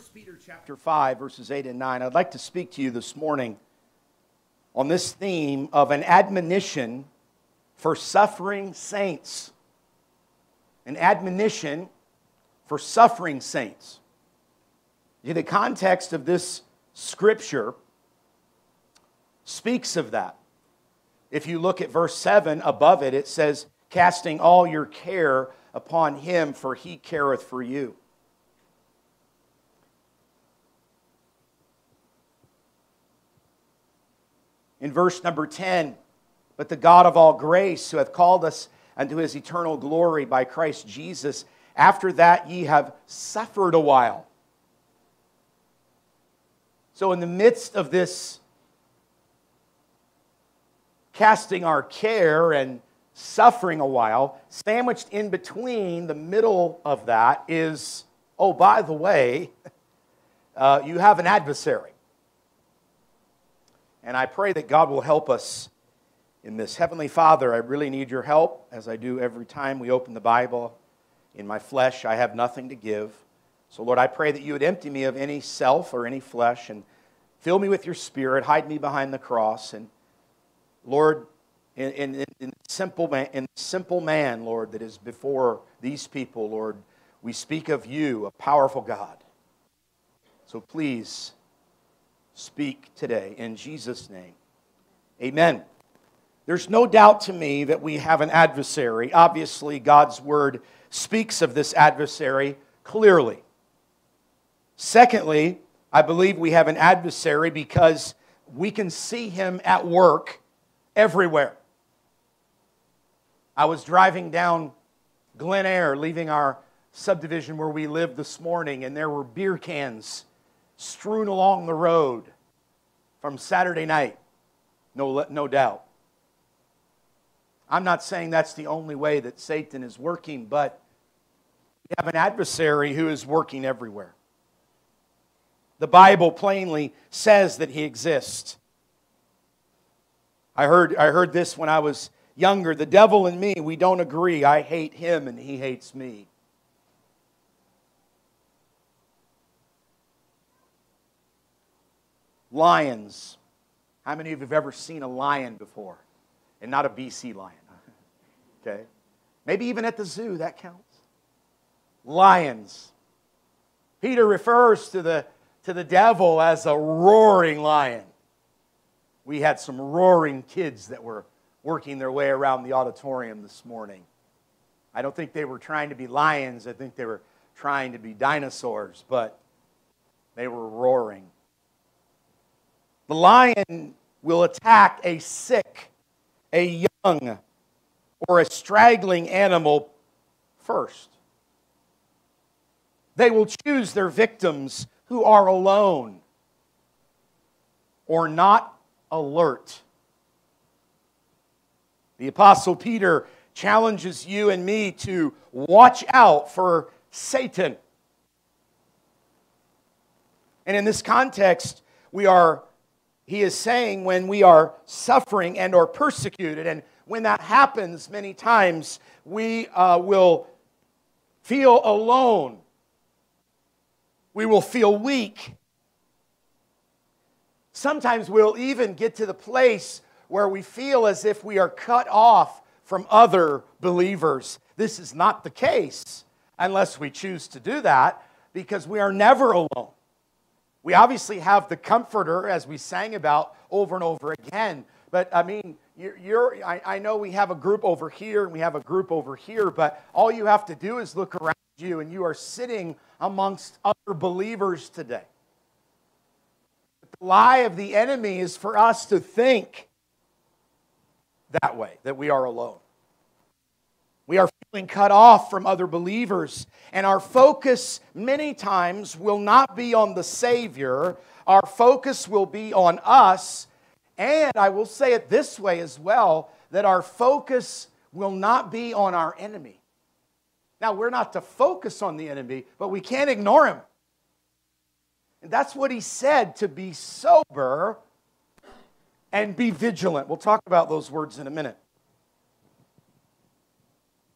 1 Peter chapter 5, verses 8 and 9, I'd like to speak to you this morning on this theme of an admonition for suffering saints. An admonition for suffering saints. The context of this scripture speaks of that. If you look at verse 7 above it, it says, Casting all your care upon him, for he careth for you. In verse number 10 But the God of all grace, who hath called us unto his eternal glory by Christ Jesus, after that ye have suffered a while. So, in the midst of this casting our care and suffering a while, sandwiched in between the middle of that is, oh, by the way, uh, you have an adversary. And I pray that God will help us in this. Heavenly Father, I really need your help as I do every time we open the Bible. In my flesh, I have nothing to give. So, Lord, I pray that you would empty me of any self or any flesh and fill me with your spirit, hide me behind the cross. And, Lord, in, in, in, simple man, in simple man, Lord, that is before these people, Lord, we speak of you, a powerful God. So please speak today in Jesus' name. Amen. There's no doubt to me that we have an adversary. Obviously, God's word speaks of this adversary clearly. Secondly, I believe we have an adversary because we can see him at work everywhere. I was driving down Glen Eyre, leaving our subdivision where we live this morning, and there were beer cans strewn along the road from Saturday night, no, no doubt. I'm not saying that's the only way that Satan is working, but we have an adversary who is working everywhere. The Bible plainly says that he exists. I heard, I heard this when I was younger. The devil and me, we don't agree. I hate him and he hates me. Lions. How many of you have ever seen a lion before? And not a BC lion. okay? Maybe even at the zoo, that counts. Lions. Peter refers to the, to the devil as a roaring lion. We had some roaring kids that were working their way around the auditorium this morning. I don't think they were trying to be lions, I think they were trying to be dinosaurs, but they were roaring. The lion will attack a sick, a young, or a straggling animal first. They will choose their victims who are alone or not alert. The Apostle Peter challenges you and me to watch out for Satan. And in this context, we are he is saying when we are suffering and or persecuted and when that happens many times we uh, will feel alone. We will feel weak. Sometimes we'll even get to the place where we feel as if we are cut off from other believers. This is not the case unless we choose to do that because we are never alone we obviously have the comforter, as we sang about over and over again. But I mean, you're, you're I, I, know we have a group over here and we have a group over here, but all you have to do is look around you and you are sitting amongst other believers today. The lie of the enemy is for us to think that way, that we are alone. We are feeling cut off from other believers, and our focus many times will not be on the Savior. Our focus will be on us, and I will say it this way as well that our focus will not be on our enemy. Now, we're not to focus on the enemy, but we can't ignore him. And that's what he said to be sober and be vigilant. We'll talk about those words in a minute.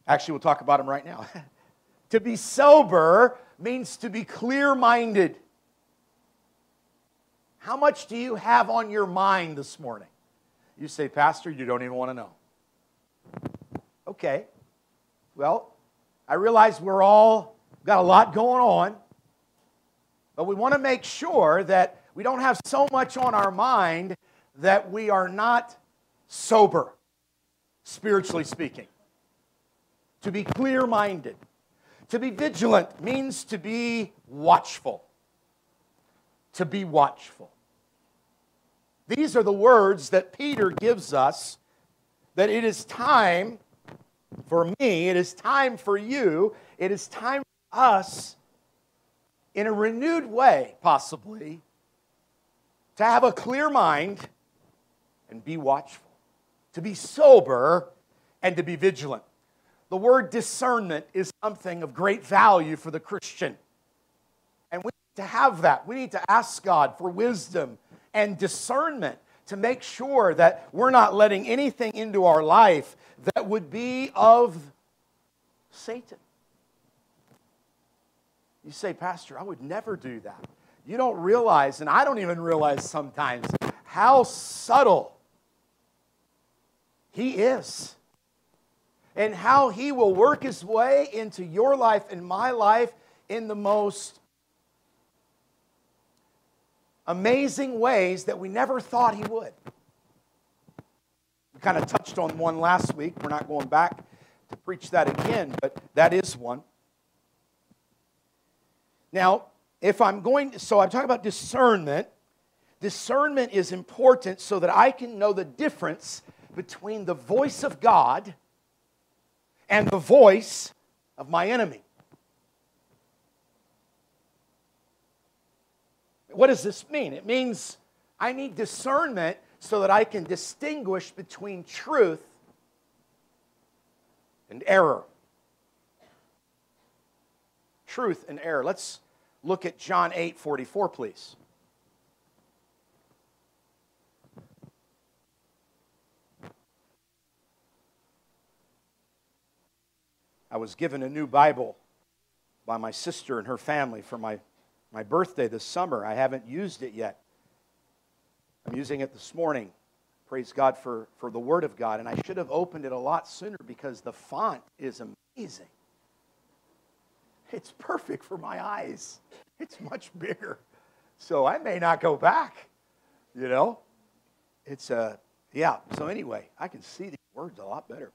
Actually, we'll talk about them right now. to be sober means to be clear minded. How much do you have on your mind this morning? You say, Pastor, you don't even want to know. Okay. Well, I realize we're all got a lot going on, but we want to make sure that we don't have so much on our mind that we are not sober, spiritually speaking. To be clear minded, to be vigilant means to be watchful. To be watchful. These are the words that Peter gives us that it is time for me, it is time for you, it is time for us in a renewed way, possibly, to have a clear mind and be watchful, to be sober and to be vigilant. The word discernment is something of great value for the Christian. And we need to have that. We need to ask God for wisdom and discernment to make sure that we're not letting anything into our life that would be of Satan. You say, Pastor, I would never do that. You don't realize, and I don't even realize sometimes, how subtle he is and how he will work his way into your life and my life in the most amazing ways that we never thought he would. We kind of touched on one last week. We're not going back to preach that again, but that is one. Now, if I'm going, so I'm talking about discernment. Discernment is important so that I can know the difference between the voice of God and the voice of my enemy. What does this mean? It means I need discernment so that I can distinguish between truth and error. Truth and error. Let's look at John 8 44, please. I was given a new Bible by my sister and her family for my, my birthday this summer. I haven't used it yet. I'm using it this morning. Praise God for, for the Word of God. And I should have opened it a lot sooner because the font is amazing. It's perfect for my eyes, it's much bigger. So I may not go back, you know? It's a, uh, yeah. So anyway, I can see the words a lot better.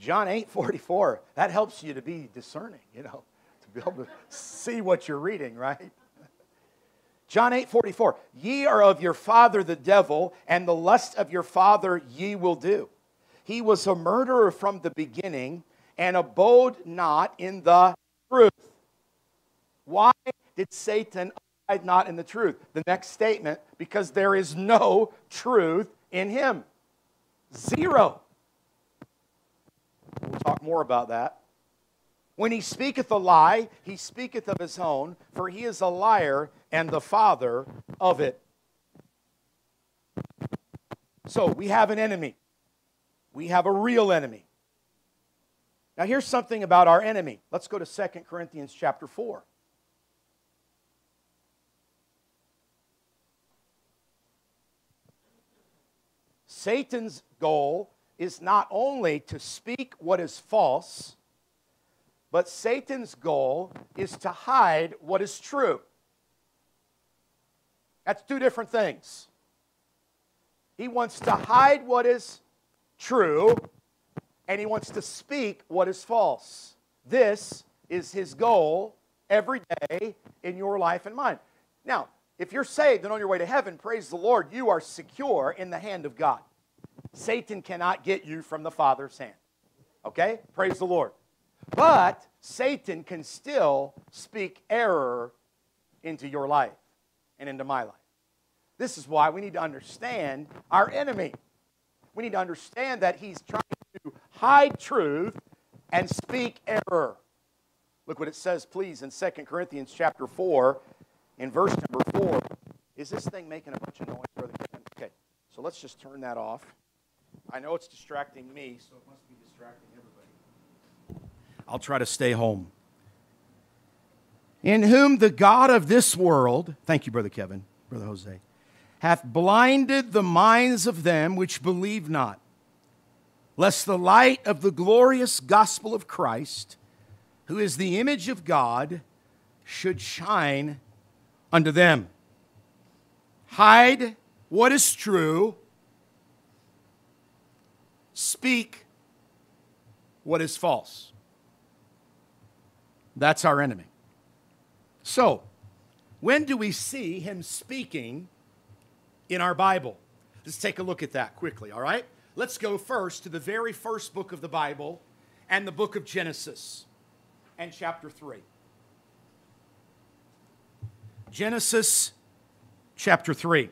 John 8 44, that helps you to be discerning, you know, to be able to see what you're reading, right? John 8 44, ye are of your father the devil, and the lust of your father ye will do. He was a murderer from the beginning and abode not in the truth. Why did Satan abide not in the truth? The next statement, because there is no truth in him. Zero. We'll talk more about that. When he speaketh a lie, he speaketh of his own, for he is a liar and the father of it. So we have an enemy. We have a real enemy. Now here's something about our enemy. Let's go to 2 Corinthians chapter 4. Satan's goal is not only to speak what is false, but Satan's goal is to hide what is true. That's two different things. He wants to hide what is true, and he wants to speak what is false. This is his goal every day in your life and mine. Now, if you're saved and on your way to heaven, praise the Lord, you are secure in the hand of God. Satan cannot get you from the Father's hand. Okay? Praise the Lord. But Satan can still speak error into your life and into my life. This is why we need to understand our enemy. We need to understand that he's trying to hide truth and speak error. Look what it says, please, in 2 Corinthians chapter 4, in verse number 4. Is this thing making a bunch of noise, Brother Okay, so let's just turn that off. I know it's distracting me, so it must be distracting everybody. I'll try to stay home. In whom the God of this world, thank you, Brother Kevin, Brother Jose, hath blinded the minds of them which believe not, lest the light of the glorious gospel of Christ, who is the image of God, should shine unto them. Hide what is true, speak what is false. That's our enemy. So, when do we see him speaking in our Bible? Let's take a look at that quickly, all right? Let's go first to the very first book of the Bible and the book of Genesis and chapter 3. Genesis chapter 3.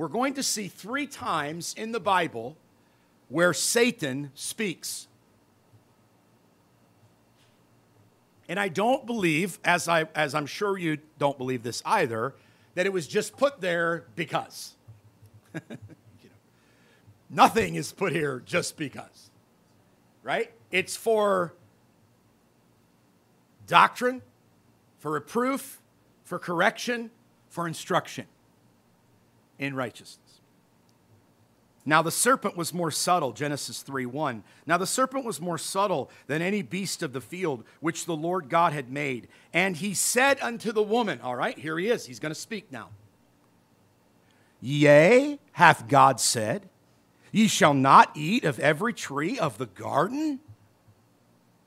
We're going to see three times in the Bible where Satan speaks. And I don't believe, as, I, as I'm sure you don't believe this either, that it was just put there because. you know, nothing is put here just because, right? It's for doctrine, for reproof, for correction, for instruction in righteousness. Now the serpent was more subtle, Genesis 3 1. Now the serpent was more subtle than any beast of the field which the Lord God had made. And he said unto the woman, All right, here he is. He's going to speak now. Yea, hath God said, Ye shall not eat of every tree of the garden?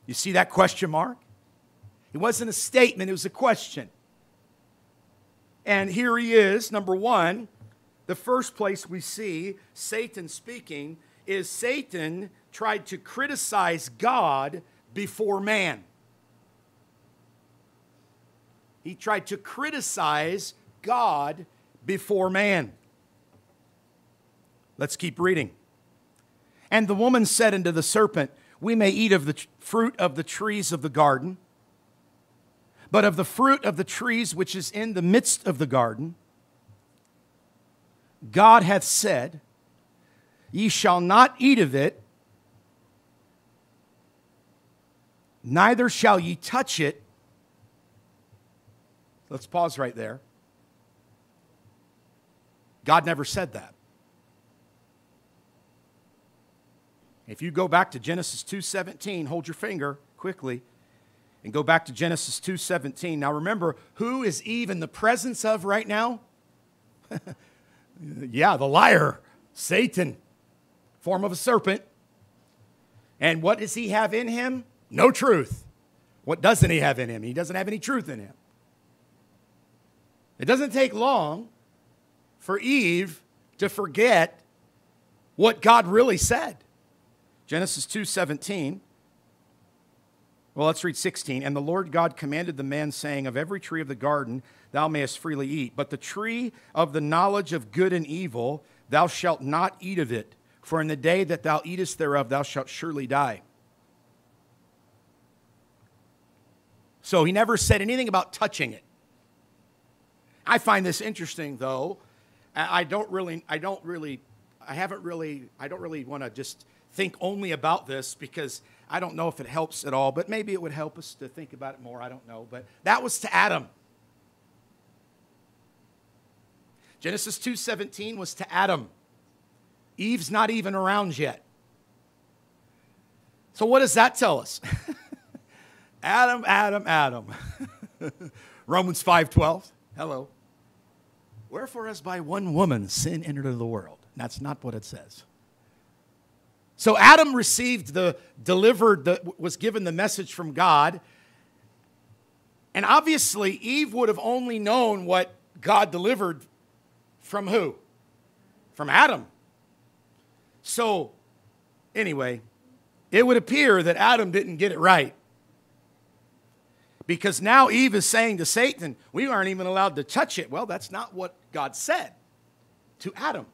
You see that question mark? It wasn't a statement, it was a question. And here he is, number one. The first place we see Satan speaking is Satan tried to criticize God before man. He tried to criticize God before man. Let's keep reading. And the woman said unto the serpent, We may eat of the fruit of the trees of the garden. But of the fruit of the trees which is in the midst of the garden, God hath said, Ye shall not eat of it, neither shall ye touch it. Let's pause right there. God never said that. If you go back to Genesis 2:17, hold your finger quickly and go back to Genesis 2:17. Now remember, who is Eve in the presence of right now? yeah, the liar, Satan, form of a serpent. And what does he have in him? No truth. What doesn't he have in him? He doesn't have any truth in him. It doesn't take long for Eve to forget what God really said. Genesis 2:17 well, let's read 16. And the Lord God commanded the man, saying, Of every tree of the garden thou mayest freely eat, but the tree of the knowledge of good and evil thou shalt not eat of it, for in the day that thou eatest thereof thou shalt surely die. So he never said anything about touching it. I find this interesting, though. I don't really, I don't really, I haven't really, I don't really want to just think only about this because I don't know if it helps at all, but maybe it would help us to think about it more. I don't know. But that was to Adam. Genesis 2:17 was to Adam. Eve's not even around yet. So what does that tell us? Adam, Adam, Adam. Romans 5:12. Hello. Wherefore as by one woman sin entered into the world. That's not what it says. So Adam received the delivered, the, was given the message from God. And obviously, Eve would have only known what God delivered from who? From Adam. So, anyway, it would appear that Adam didn't get it right. Because now Eve is saying to Satan, We aren't even allowed to touch it. Well, that's not what God said to Adam.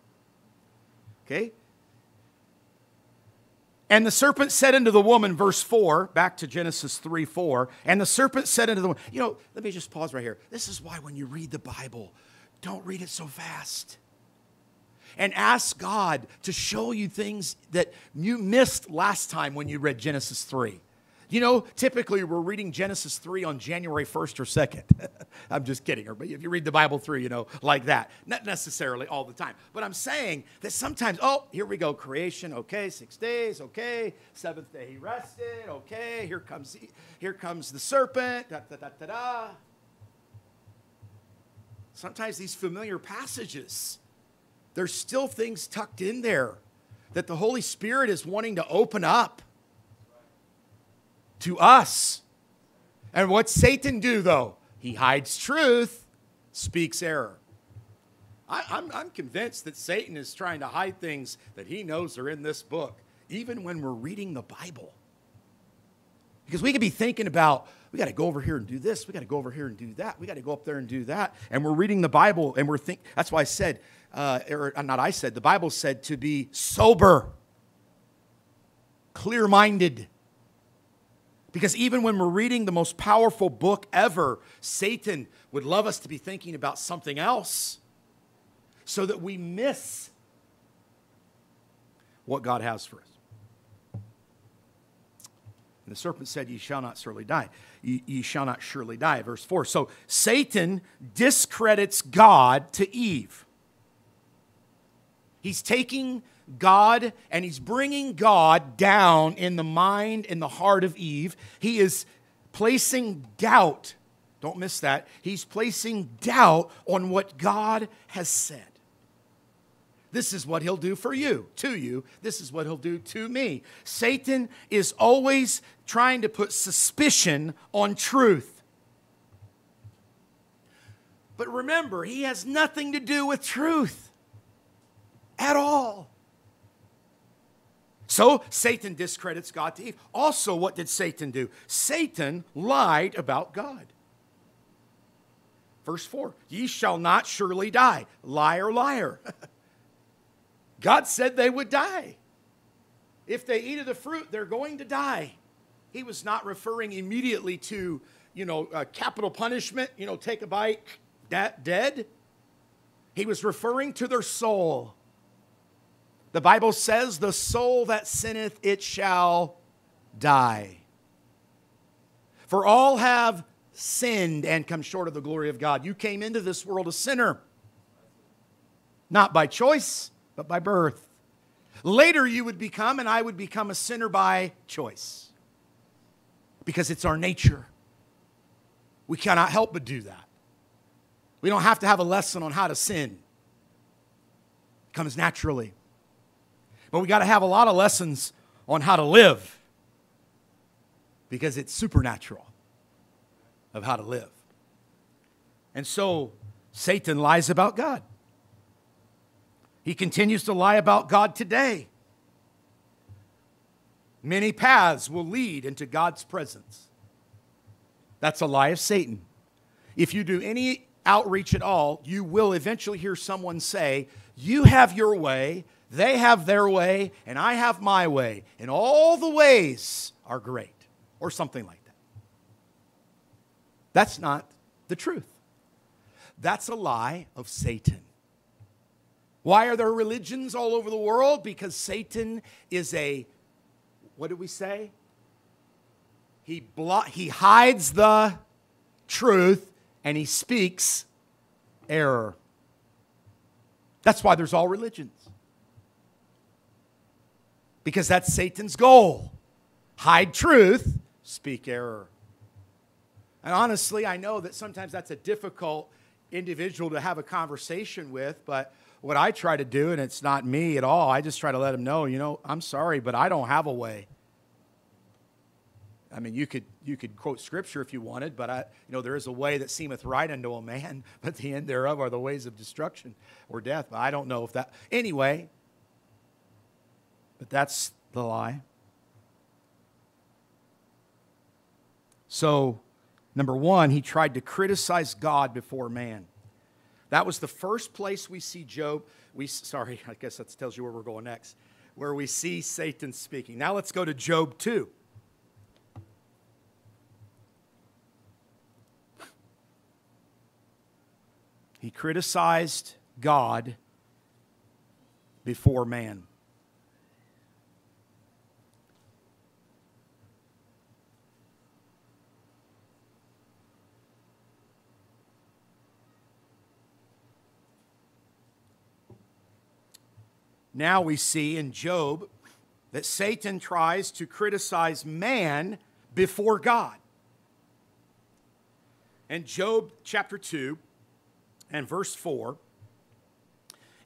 Okay? And the serpent said unto the woman, verse 4, back to Genesis 3 4, and the serpent said unto the woman, you know, let me just pause right here. This is why when you read the Bible, don't read it so fast. And ask God to show you things that you missed last time when you read Genesis 3. You know, typically we're reading Genesis 3 on January 1st or 2nd. I'm just kidding. Or if you read the Bible through, you know, like that. Not necessarily all the time. But I'm saying that sometimes, oh, here we go, creation, okay, six days, okay, seventh day he rested, okay, here comes here comes the serpent, da da da da da. Sometimes these familiar passages, there's still things tucked in there that the Holy Spirit is wanting to open up to us. And what Satan do though? He hides truth, speaks error. I, am convinced that Satan is trying to hide things that he knows are in this book, even when we're reading the Bible. Because we could be thinking about, we got to go over here and do this, we got to go over here and do that, we got to go up there and do that. And we're reading the Bible and we're thinking, that's why I said, uh, or not I said, the Bible said to be sober, clear minded because even when we're reading the most powerful book ever, Satan would love us to be thinking about something else so that we miss what God has for us. And the serpent said, Ye shall not surely die. Ye, ye shall not surely die. Verse 4. So Satan discredits God to Eve. He's taking God and he's bringing God down in the mind, in the heart of Eve. He is placing doubt. Don't miss that. He's placing doubt on what God has said. This is what he'll do for you, to you. This is what he'll do to me. Satan is always trying to put suspicion on truth. But remember, he has nothing to do with truth at all. So Satan discredits God to Eve. Also, what did Satan do? Satan lied about God. Verse 4 Ye shall not surely die. Liar, liar. God said they would die. If they eat of the fruit, they're going to die. He was not referring immediately to, you know, uh, capital punishment, you know, take a bite, dead. He was referring to their soul. The Bible says, The soul that sinneth, it shall die. For all have sinned and come short of the glory of God. You came into this world a sinner, not by choice, but by birth. Later, you would become, and I would become a sinner by choice because it's our nature. We cannot help but do that. We don't have to have a lesson on how to sin, it comes naturally. But we got to have a lot of lessons on how to live because it's supernatural of how to live. And so Satan lies about God. He continues to lie about God today. Many paths will lead into God's presence. That's a lie of Satan. If you do any outreach at all, you will eventually hear someone say, You have your way, they have their way, and I have my way, and all the ways are great, or something like that. That's not the truth. That's a lie of Satan. Why are there religions all over the world? Because Satan is a, what did we say? He, blo- he hides the truth and he speaks error. That's why there's all religions because that's Satan's goal. Hide truth, speak error. And honestly, I know that sometimes that's a difficult individual to have a conversation with, but what I try to do, and it's not me at all, I just try to let him know, you know, I'm sorry, but I don't have a way. I mean, you could you could quote scripture if you wanted, but I, you know, there is a way that seemeth right unto a man, but the end thereof are the ways of destruction or death. But I don't know if that. Anyway, but that's the lie. So, number one, he tried to criticize God before man. That was the first place we see Job. We sorry, I guess that tells you where we're going next. Where we see Satan speaking. Now let's go to Job 2. He criticized God before man. Now we see in Job that Satan tries to criticize man before God. In Job chapter 2 and verse 4,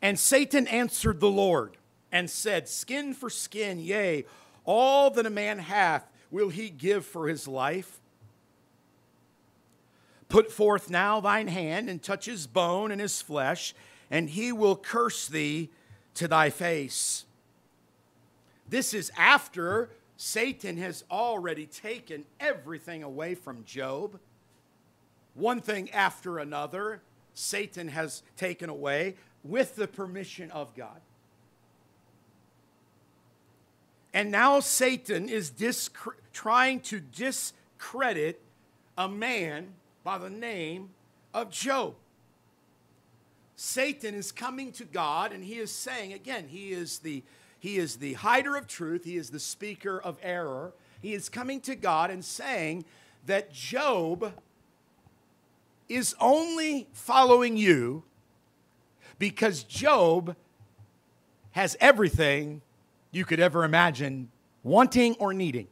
and Satan answered the Lord and said, Skin for skin, yea, all that a man hath will he give for his life. Put forth now thine hand and touch his bone and his flesh, and he will curse thee to thy face. This is after Satan has already taken everything away from Job. One thing after another, Satan has taken away with the permission of God. And now Satan is discre- trying to discredit a man by the name of Job. Satan is coming to God and he is saying, again, he is the he is the hider of truth, he is the speaker of error. He is coming to God and saying that Job is only following you because Job has everything you could ever imagine wanting or needing.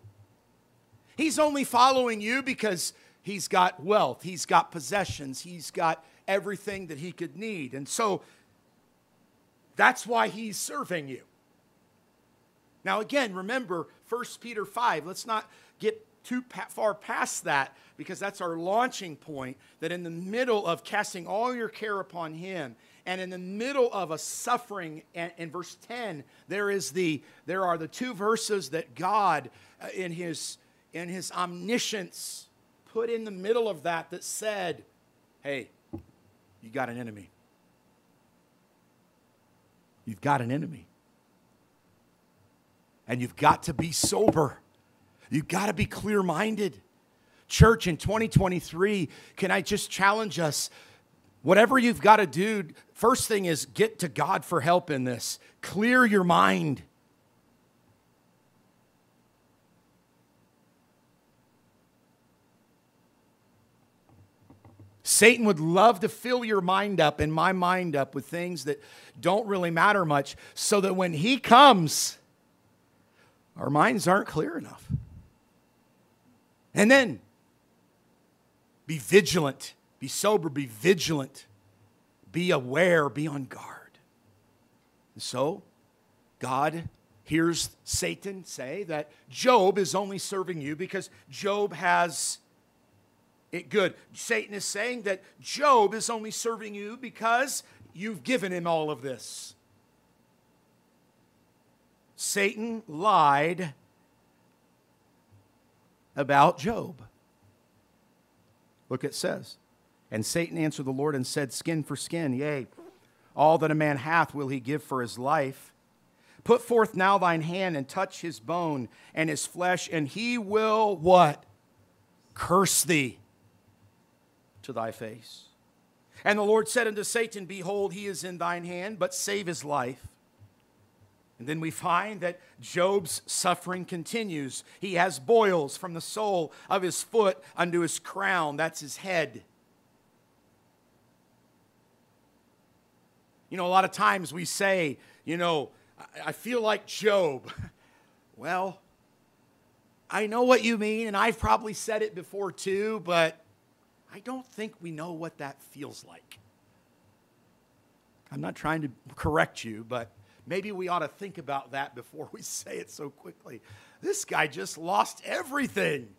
He's only following you because he's got wealth, he's got possessions, he's got everything that he could need. And so that's why he's serving you. Now, again, remember 1 Peter 5. Let's not get too far past that because that's our launching point. That in the middle of casting all your care upon Him, and in the middle of a suffering, and in verse 10, there is the there are the two verses that God, uh, in His in His omniscience, put in the middle of that that said, "Hey, you got an enemy. You've got an enemy." And you've got to be sober. You've got to be clear minded. Church, in 2023, can I just challenge us? Whatever you've got to do, first thing is get to God for help in this. Clear your mind. Satan would love to fill your mind up and my mind up with things that don't really matter much so that when he comes, our minds aren't clear enough. And then be vigilant, be sober, be vigilant, be aware, be on guard. And so, God hears Satan say that Job is only serving you because Job has it good. Satan is saying that Job is only serving you because you've given him all of this. Satan lied about Job. Look, it says, And Satan answered the Lord and said, Skin for skin, yea, all that a man hath will he give for his life. Put forth now thine hand and touch his bone and his flesh, and he will what? Curse thee to thy face. And the Lord said unto Satan, Behold, he is in thine hand, but save his life. And then we find that Job's suffering continues. He has boils from the sole of his foot unto his crown, that's his head. You know, a lot of times we say, you know, I feel like Job. well, I know what you mean, and I've probably said it before too, but I don't think we know what that feels like. I'm not trying to correct you, but Maybe we ought to think about that before we say it so quickly. This guy just lost everything.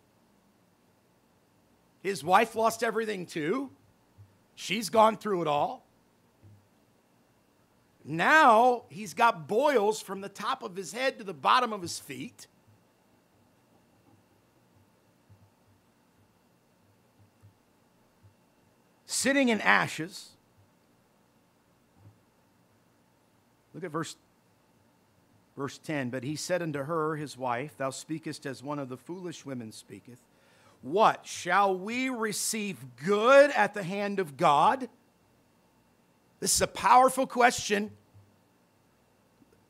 His wife lost everything too. She's gone through it all. Now he's got boils from the top of his head to the bottom of his feet. Sitting in ashes. Look at verse verse 10. But he said unto her, his wife, Thou speakest as one of the foolish women speaketh. What? Shall we receive good at the hand of God? This is a powerful question.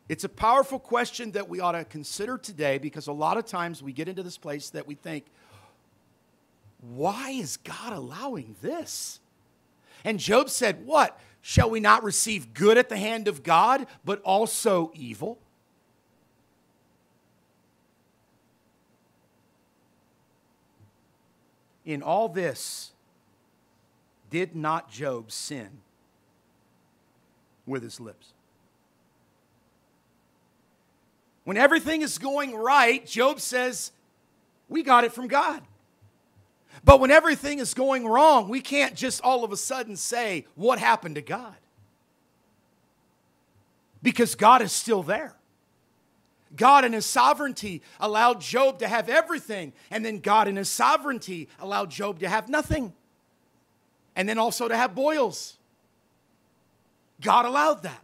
It's a powerful question that we ought to consider today because a lot of times we get into this place that we think, why is God allowing this? And Job said, What? Shall we not receive good at the hand of God, but also evil? In all this, did not Job sin with his lips? When everything is going right, Job says, We got it from God. But when everything is going wrong, we can't just all of a sudden say, What happened to God? Because God is still there. God in his sovereignty allowed Job to have everything, and then God in his sovereignty allowed Job to have nothing, and then also to have boils. God allowed that.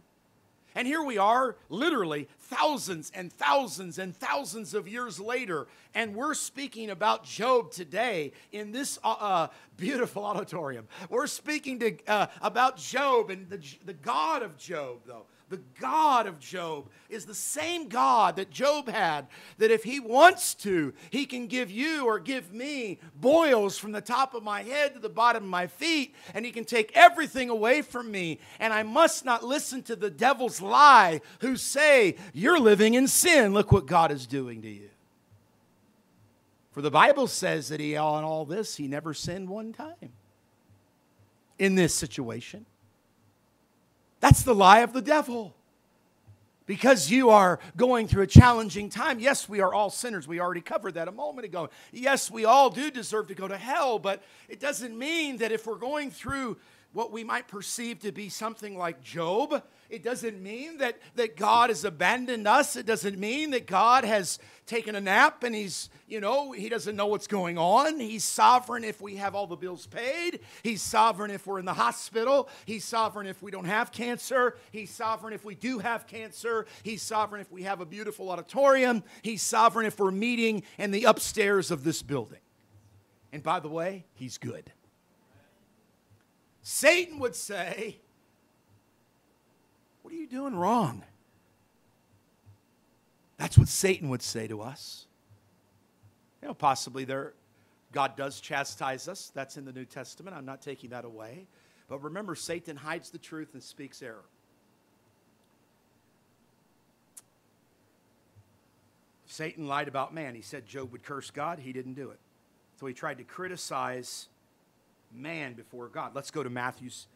And here we are, literally thousands and thousands and thousands of years later, and we're speaking about Job today in this uh, uh, beautiful auditorium. We're speaking to, uh, about Job and the, the God of Job, though the God of Job is the same God that Job had, that if he wants to, he can give you or give me boils from the top of my head to the bottom of my feet, and he can take everything away from me. And I must not listen to the devil's lie who say, You're living in sin. Look what God is doing to you. For the Bible says that he, on all this, he never sinned one time in this situation. That's the lie of the devil. Because you are going through a challenging time. Yes, we are all sinners. We already covered that a moment ago. Yes, we all do deserve to go to hell, but it doesn't mean that if we're going through what we might perceive to be something like Job. It doesn't mean that, that God has abandoned us. It doesn't mean that God has taken a nap and he's, you know, he doesn't know what's going on. He's sovereign if we have all the bills paid. He's sovereign if we're in the hospital. He's sovereign if we don't have cancer. He's sovereign if we do have cancer. He's sovereign if we have a beautiful auditorium. He's sovereign if we're meeting in the upstairs of this building. And by the way, he's good. Satan would say, What are you doing wrong? That's what Satan would say to us. You know, possibly there, God does chastise us. That's in the New Testament. I'm not taking that away. But remember, Satan hides the truth and speaks error. Satan lied about man. He said Job would curse God. He didn't do it. So he tried to criticize man before God. Let's go to Matthew's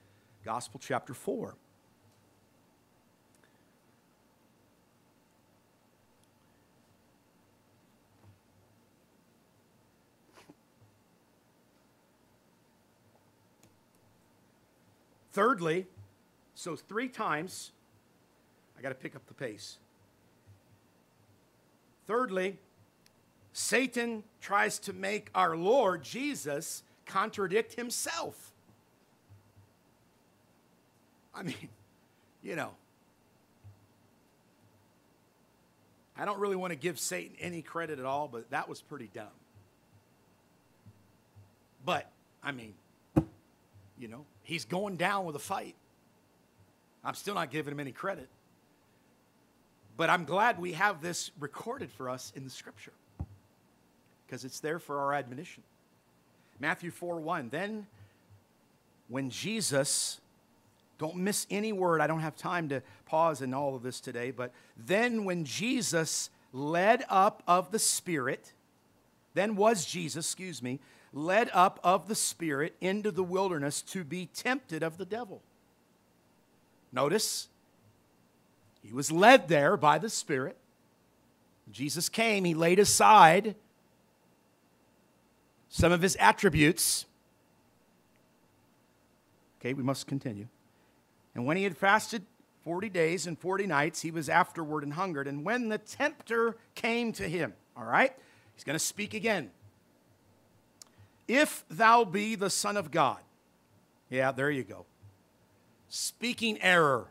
Gospel, chapter 4. Thirdly, so three times, I got to pick up the pace. Thirdly, Satan tries to make our Lord Jesus contradict himself. I mean, you know, I don't really want to give Satan any credit at all, but that was pretty dumb. But, I mean, you know, he's going down with a fight. I'm still not giving him any credit. But I'm glad we have this recorded for us in the scripture because it's there for our admonition. Matthew 4 1. Then, when Jesus, don't miss any word, I don't have time to pause in all of this today, but then when Jesus led up of the Spirit, then was Jesus, excuse me, led up of the Spirit into the wilderness to be tempted of the devil. Notice, he was led there by the Spirit. Jesus came, he laid aside some of his attributes. Okay, we must continue. And when he had fasted 40 days and 40 nights, he was afterward and hungered. And when the tempter came to him, all right, he's going to speak again. If thou be the Son of God. Yeah, there you go. Speaking error.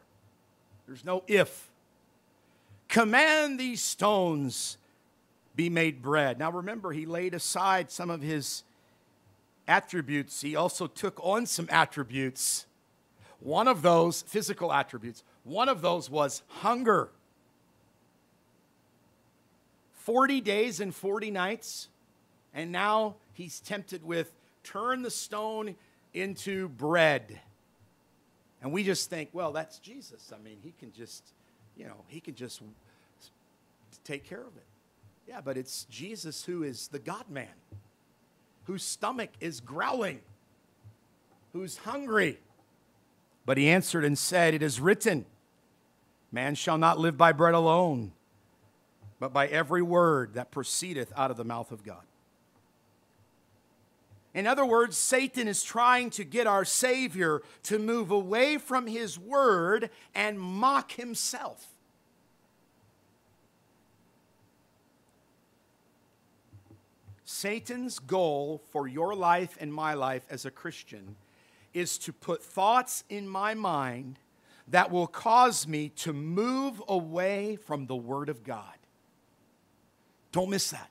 There's no if. Command these stones be made bread. Now remember, he laid aside some of his attributes, he also took on some attributes. One of those, physical attributes, one of those was hunger. 40 days and 40 nights, and now he's tempted with turn the stone into bread. And we just think, well, that's Jesus. I mean, he can just, you know, he can just take care of it. Yeah, but it's Jesus who is the God man, whose stomach is growling, who's hungry. But he answered and said, It is written, Man shall not live by bread alone, but by every word that proceedeth out of the mouth of God. In other words, Satan is trying to get our Savior to move away from his word and mock himself. Satan's goal for your life and my life as a Christian is to put thoughts in my mind that will cause me to move away from the Word of God. Don't miss that.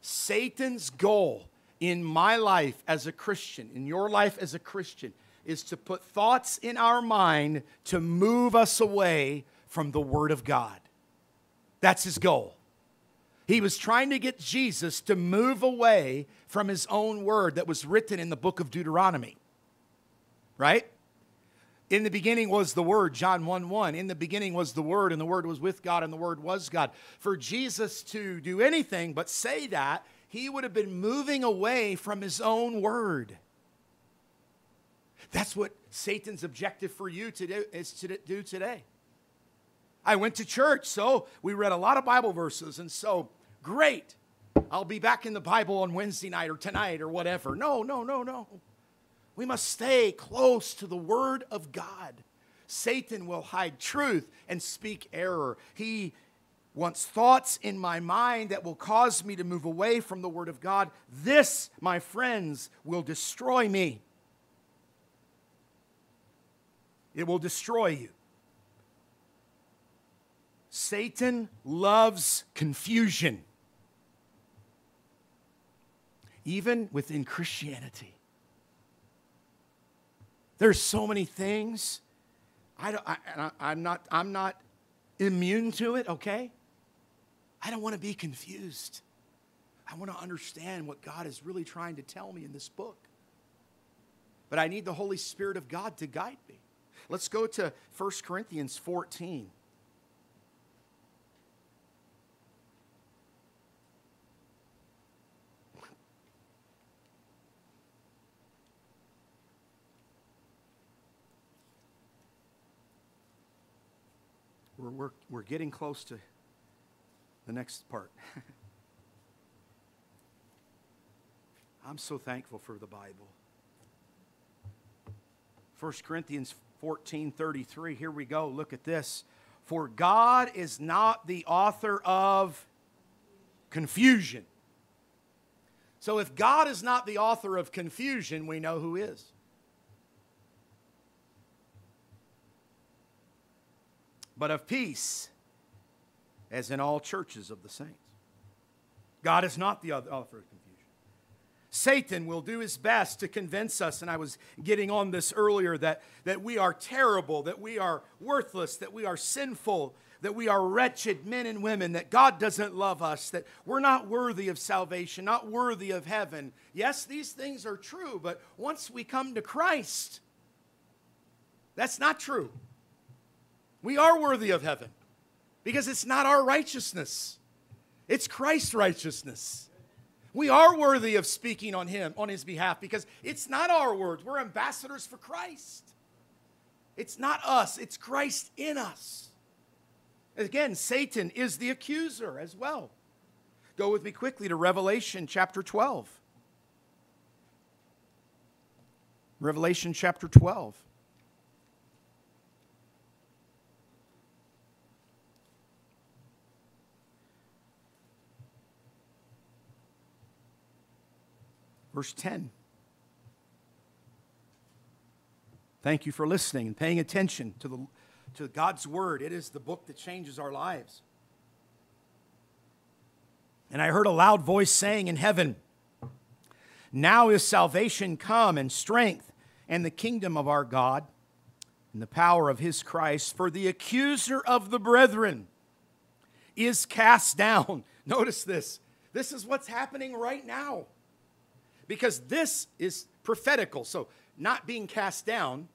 Satan's goal in my life as a Christian, in your life as a Christian, is to put thoughts in our mind to move us away from the Word of God. That's his goal. He was trying to get Jesus to move away from his own word that was written in the book of Deuteronomy. Right? In the beginning was the Word, John 1 1. In the beginning was the Word, and the Word was with God, and the Word was God. For Jesus to do anything but say that, he would have been moving away from his own Word. That's what Satan's objective for you to do, is to do today. I went to church, so we read a lot of Bible verses, and so great. I'll be back in the Bible on Wednesday night or tonight or whatever. No, no, no, no. We must stay close to the Word of God. Satan will hide truth and speak error. He wants thoughts in my mind that will cause me to move away from the Word of God. This, my friends, will destroy me. It will destroy you. Satan loves confusion, even within Christianity. There's so many things. I don't, I, I'm, not, I'm not immune to it, okay? I don't want to be confused. I want to understand what God is really trying to tell me in this book. But I need the Holy Spirit of God to guide me. Let's go to 1 Corinthians 14. We're, we're, we're getting close to the next part. I'm so thankful for the Bible. 1 Corinthians 14 33, here we go. Look at this. For God is not the author of confusion. So if God is not the author of confusion, we know who is. But of peace, as in all churches of the saints. God is not the author of confusion. Satan will do his best to convince us, and I was getting on this earlier, that, that we are terrible, that we are worthless, that we are sinful, that we are wretched men and women, that God doesn't love us, that we're not worthy of salvation, not worthy of heaven. Yes, these things are true, but once we come to Christ, that's not true. We are worthy of heaven because it's not our righteousness, it's Christ's righteousness. We are worthy of speaking on him on his behalf because it's not our words. We're ambassadors for Christ. It's not us, it's Christ in us. Again, Satan is the accuser as well. Go with me quickly to Revelation chapter 12. Revelation chapter 12. Verse 10. Thank you for listening and paying attention to, the, to God's Word. It is the book that changes our lives. And I heard a loud voice saying in heaven, Now is salvation come and strength and the kingdom of our God and the power of his Christ, for the accuser of the brethren is cast down. Notice this. This is what's happening right now because this is prophetical. So, not being cast down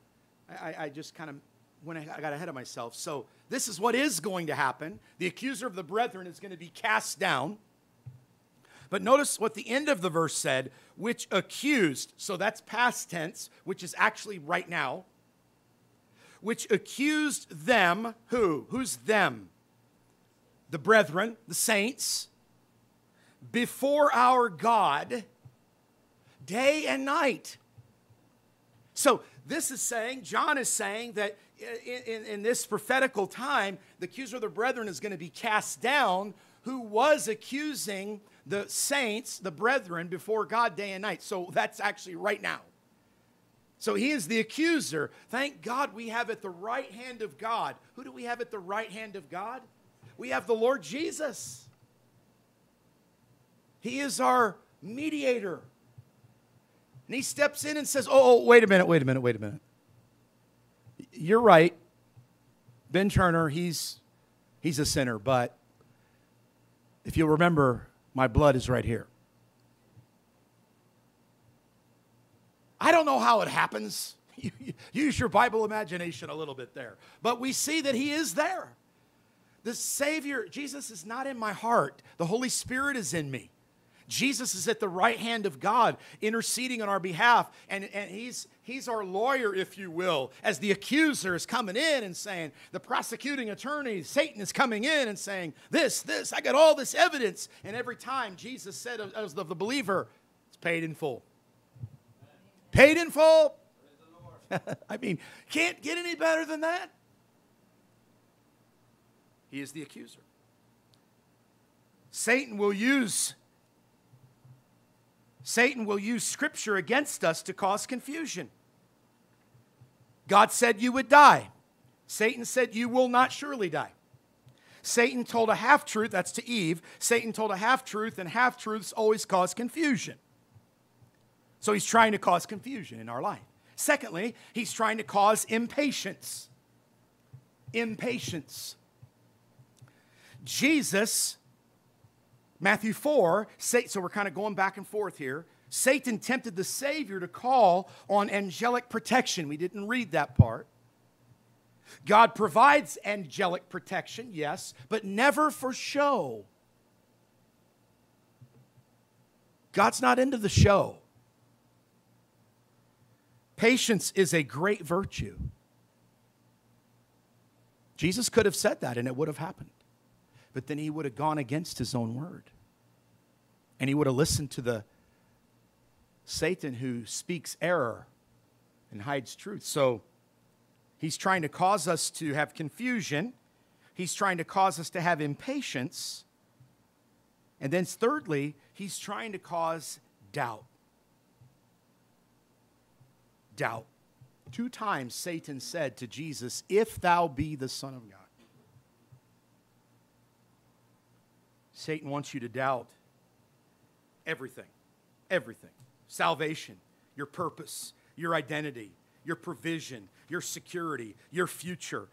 I, I just kind of when I got ahead of myself. So, this is what is going to happen. The accuser of the brethren is going to be cast down. But notice what the end of the verse said, which accused. So that's past tense, which is actually right now. Which accused them, who? Who's them? The brethren, the saints, before our God, day and night. So this is saying, John is saying that in, in, in, this prophetical time, the accuser of the brethren is going to be cast down, who was accusing the saints, the brethren, before God day and night. So that's actually right now. So he is the accuser. Thank God we have at the right hand of God. Who do we have at the right hand of God? We have the Lord Jesus. He is our mediator. And he steps in and says, Oh, oh wait a minute, wait a minute, wait a minute. You're right. Ben Turner, he's, he's a sinner, but if you'll remember, my blood is right here. I don't know how it happens. Use your Bible imagination a little bit there. But we see that He is there. The Savior, Jesus is not in my heart, the Holy Spirit is in me. Jesus is at the right hand of God, interceding on our behalf. And, and he's, he's our lawyer, if you will, as the accuser is coming in and saying, the prosecuting attorney, Satan is coming in and saying, This, this, I got all this evidence. And every time Jesus said, as the, the believer, it's paid in full. Paid in full. I mean, can't get any better than that. He is the accuser. Satan will use Satan will use scripture against us to cause confusion. God said you would die. Satan said you will not surely die. Satan told a half truth, that's to Eve. Satan told a half truth, and half truths always cause confusion. So he's trying to cause confusion in our life. Secondly, he's trying to cause impatience. Impatience. Jesus Matthew 4, so we're kind of going back and forth here. Satan tempted the Savior to call on angelic protection. We didn't read that part. God provides angelic protection, yes, but never for show. God's not into the show. Patience is a great virtue. Jesus could have said that and it would have happened but then he would have gone against his own word. And he would have listened to the Satan who speaks error and hides truth. So he's trying to cause us to have confusion. He's trying to cause us to have impatience. And then, thirdly, he's trying to cause doubt. Doubt. Two times Satan said to Jesus, If thou be the Son of God. Satan wants you to doubt everything, everything salvation, your purpose, your identity, your provision, your security, your future.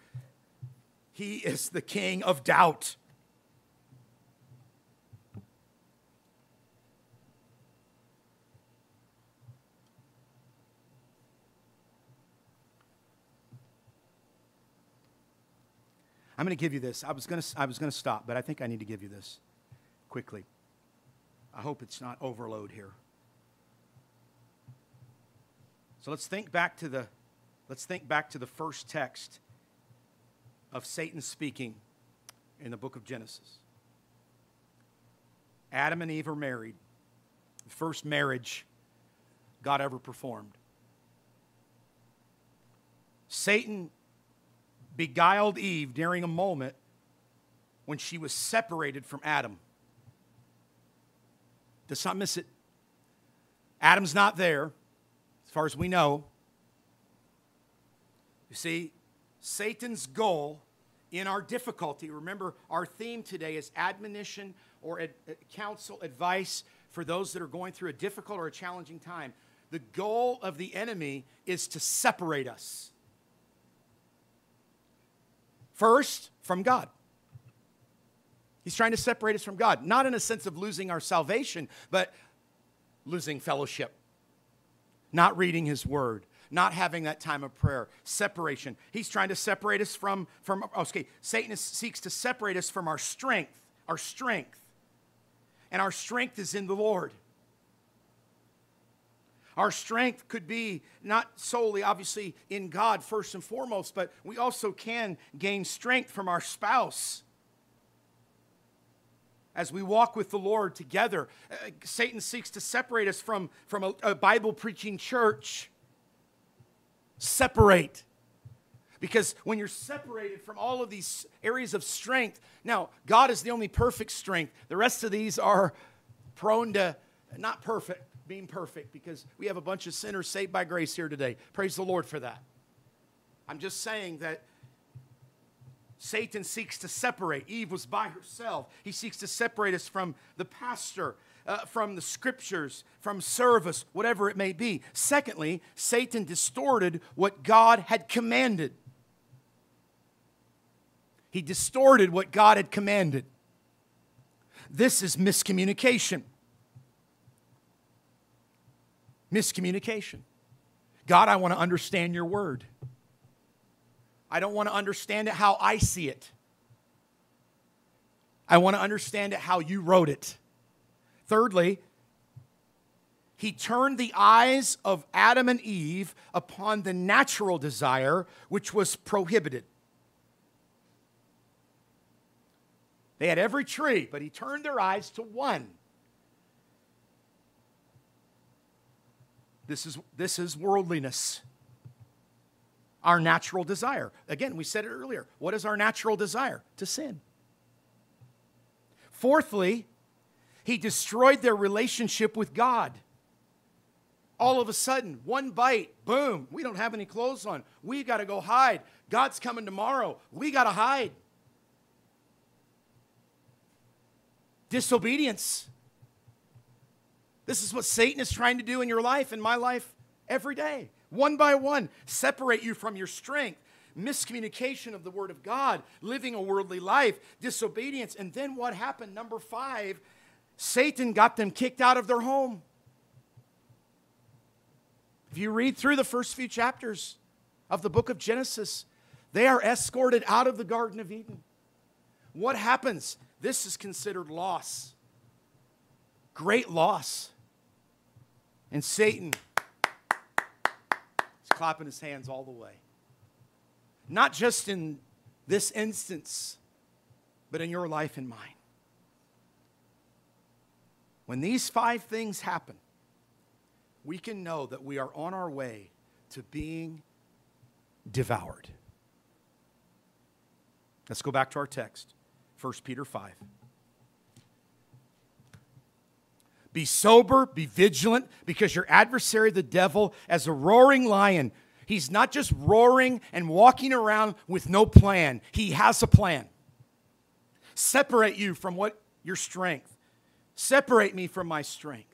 He is the king of doubt. I'm going to give you this. I was going to, I was going to stop, but I think I need to give you this quickly. I hope it's not overload here. So let's think back to the let's think back to the first text of Satan speaking in the book of Genesis. Adam and Eve are married. The first marriage God ever performed. Satan beguiled Eve during a moment when she was separated from Adam. Let's not miss it. Adam's not there, as far as we know. You see, Satan's goal in our difficulty, remember, our theme today is admonition or ad- uh, counsel, advice for those that are going through a difficult or a challenging time. The goal of the enemy is to separate us. First, from God. He's trying to separate us from God, not in a sense of losing our salvation, but losing fellowship, not reading His Word, not having that time of prayer, separation. He's trying to separate us from, from oh, okay, Satan is, seeks to separate us from our strength, our strength. And our strength is in the Lord. Our strength could be not solely, obviously, in God first and foremost, but we also can gain strength from our spouse as we walk with the Lord together. Uh, Satan seeks to separate us from, from a, a Bible preaching church. Separate. Because when you're separated from all of these areas of strength, now, God is the only perfect strength. The rest of these are prone to not perfect, being perfect, because we have a bunch of sinners saved by grace here today. Praise the Lord for that. I'm just saying that Satan seeks to separate. Eve was by herself. He seeks to separate us from the pastor, uh, from the scriptures, from service, whatever it may be. Secondly, Satan distorted what God had commanded. He distorted what God had commanded. This is miscommunication. Miscommunication. God, I want to understand your word. I don't want to understand it how I see it. I want to understand it how you wrote it. Thirdly, he turned the eyes of Adam and Eve upon the natural desire which was prohibited. They had every tree, but he turned their eyes to one. This is, this is worldliness our natural desire. Again, we said it earlier. What is our natural desire? To sin. Fourthly, he destroyed their relationship with God. All of a sudden, one bite, boom, we don't have any clothes on. We got to go hide. God's coming tomorrow. We got to hide. Disobedience. This is what Satan is trying to do in your life, in my life, every day one by one, separate you from your strength, miscommunication of the Word of God, living a worldly life, disobedience. And then what happened? Number five, Satan got them kicked out of their home. If you read through the first few chapters of the book of Genesis, they are escorted out of the Garden of Eden. What happens? This is considered loss. Great loss. And Satan clapping his hands all the way. Not just in this instance, but in your life and mine. When these five things happen, we can know that we are on our way to being devoured. Let's go back to our text, 1 Peter 5. Be sober, be vigilant, because your adversary, the devil, as a roaring lion, he's not just roaring and walking around with no plan. He has a plan. Separate you from what your strength. Separate me from my strength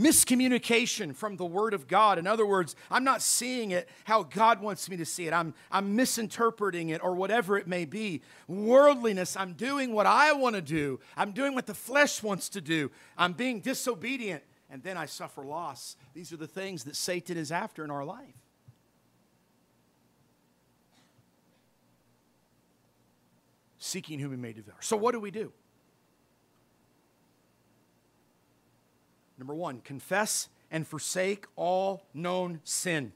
miscommunication from the Word of God. In other words, I'm not seeing it how God wants me to see it. I'm, I'm misinterpreting it or whatever it may be. Worldliness, I'm doing what I want to do, I'm doing what the flesh wants to do, I'm being disobedient, and then I suffer loss. These are the things that Satan is after in our life. Seeking whom he may devour. So, what do we do? Number one, confess and forsake all known sin.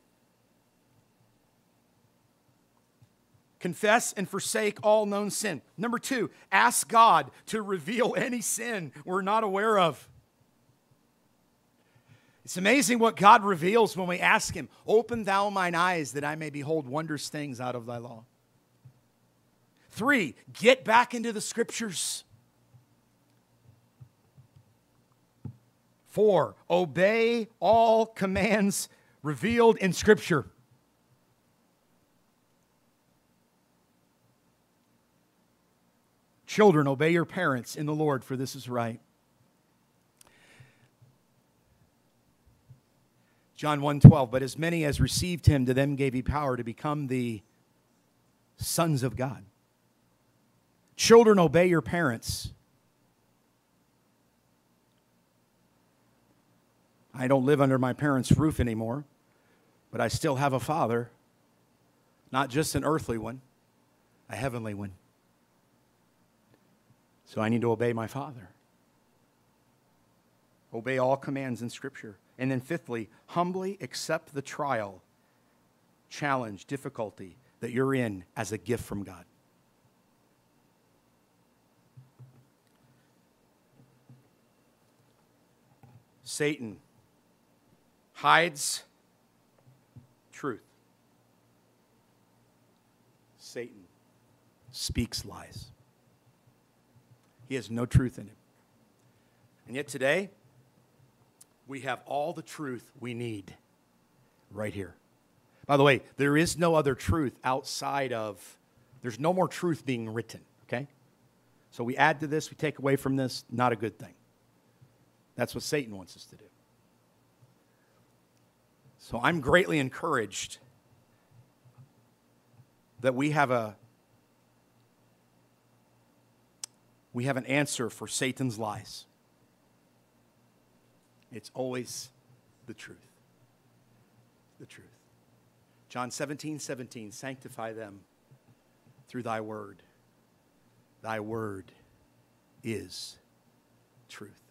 Confess and forsake all known sin. Number two, ask God to reveal any sin we're not aware of. It's amazing what God reveals when we ask Him, Open thou mine eyes that I may behold wondrous things out of thy law. Three, get back into the scriptures. Four, obey all commands revealed in Scripture. Children, obey your parents in the Lord, for this is right. John 1:12 But as many as received him to them gave he power to become the sons of God. Children obey your parents I don't live under my parents' roof anymore. But I still have a father, not just an earthly one, a heavenly one. So I need to obey my father. Obey all commands in Scripture. And then, fifthly, humbly accept the trial, challenge, difficulty that you're in as a gift from God. Satan hides truth. Satan speaks lies. He has no truth in him. And yet today, we have all the truth we need right here. By the way, there is no other truth outside of, there's no more truth being written, okay? So we add to this, we take away from this, not a good thing. That's what Satan wants us to do. So I'm greatly encouraged that we have a we have an answer for Satan's lies. It's always the truth. The truth. John 17, 17, sanctify them through thy word. Thy word is truth.